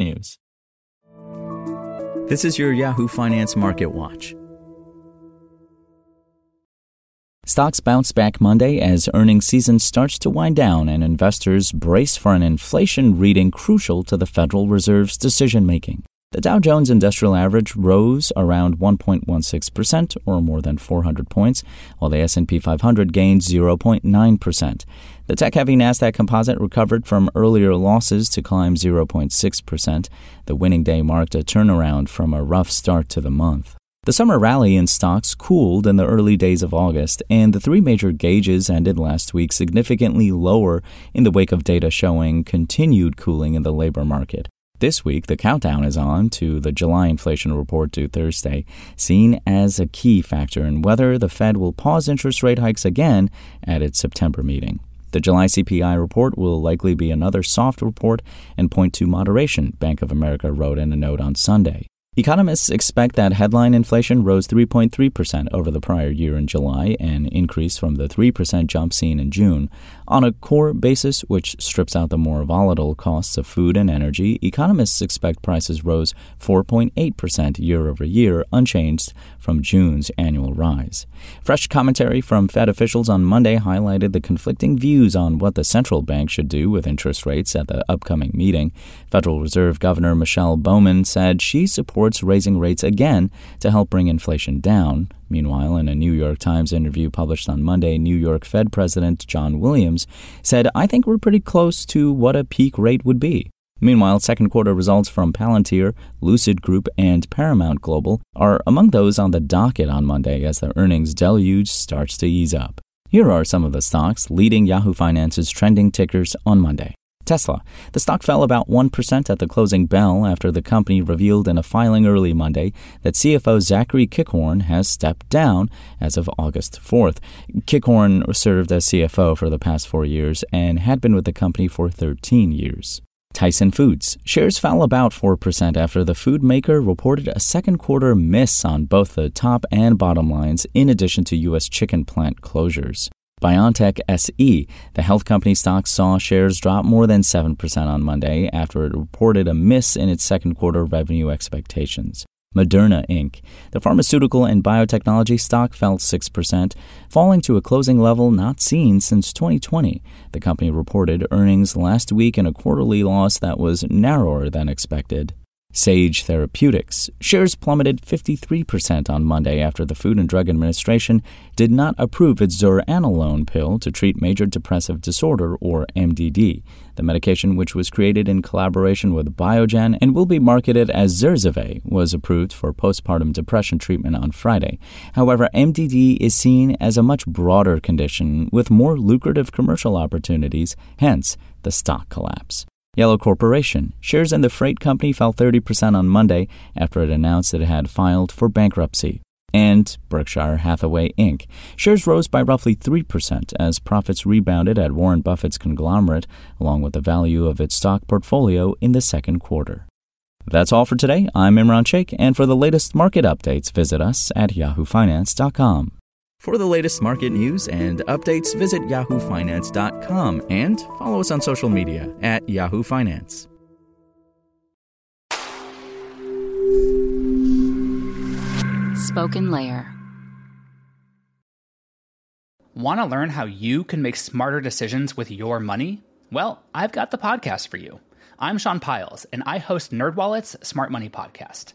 technews. This is your Yahoo Finance Market Watch. Stocks bounce back Monday as earnings season starts to wind down and investors brace for an inflation reading crucial to the Federal Reserve's decision making. The Dow Jones Industrial Average rose around 1.16% or more than 400 points, while the S&P 500 gained 0.9%. The tech-heavy Nasdaq Composite recovered from earlier losses to climb 0.6%. The winning day marked a turnaround from a rough start to the month. The summer rally in stocks cooled in the early days of August, and the three major gauges ended last week significantly lower in the wake of data showing continued cooling in the labor market. This week, the countdown is on to the July inflation report due Thursday, seen as a key factor in whether the Fed will pause interest rate hikes again at its September meeting. The July CPI report will likely be another soft report and point to moderation, Bank of America wrote in a note on Sunday. Economists expect that headline inflation rose 3.3% over the prior year in July, an increase from the 3% jump seen in June. On a core basis, which strips out the more volatile costs of food and energy, economists expect prices rose 4.8% year over year, unchanged from June's annual rise. Fresh commentary from Fed officials on Monday highlighted the conflicting views on what the central bank should do with interest rates at the upcoming meeting. Federal Reserve Governor Michelle Bowman said she supports raising rates again to help bring inflation down. Meanwhile, in a New York Times interview published on Monday, New York Fed President John Williams said, I think we're pretty close to what a peak rate would be. Meanwhile, second quarter results from Palantir, Lucid Group, and Paramount Global are among those on the docket on Monday as the earnings deluge starts to ease up. Here are some of the stocks leading Yahoo Finance's trending tickers on Monday. Tesla. The stock fell about 1% at the closing bell after the company revealed in a filing early Monday that CFO Zachary Kirkhorn has stepped down as of August 4th. Kirkhorn served as CFO for the past four years and had been with the company for 13 years. Tyson Foods. Shares fell about 4% after the food maker reported a second quarter miss on both the top and bottom lines, in addition to U.S. chicken plant closures. BioNTech SE, the health company stock saw shares drop more than 7% on Monday after it reported a miss in its second quarter revenue expectations. Moderna Inc., the pharmaceutical and biotechnology stock fell 6%, falling to a closing level not seen since 2020. The company reported earnings last week in a quarterly loss that was narrower than expected. Sage Therapeutics. Shares plummeted 53% on Monday after the Food and Drug Administration did not approve its zuranolone pill to treat major depressive disorder, or MDD. The medication, which was created in collaboration with Biogen and will be marketed as Zurzuvae, was approved for postpartum depression treatment on Friday. However, MDD is seen as a much broader condition with more lucrative commercial opportunities, hence the stock collapse. Yellow Corporation. Shares in the freight company fell 30% on Monday after it announced that it had filed for bankruptcy. And Berkshire Hathaway Inc. Shares rose by roughly 3% as profits rebounded at Warren Buffett's conglomerate, along with the value of its stock portfolio in the second quarter. That's all for today. I'm Imran Sheikh, and for the latest market updates, visit us at yahoofinance.com. For the latest market news and updates, visit yahoofinance.com and follow us on social media at Yahoo Finance. Spoken Layer. Want to learn how you can make smarter decisions with your money? Well, I've got the podcast for you. I'm Sean Pyles, and I host NerdWallet's Smart Money Podcast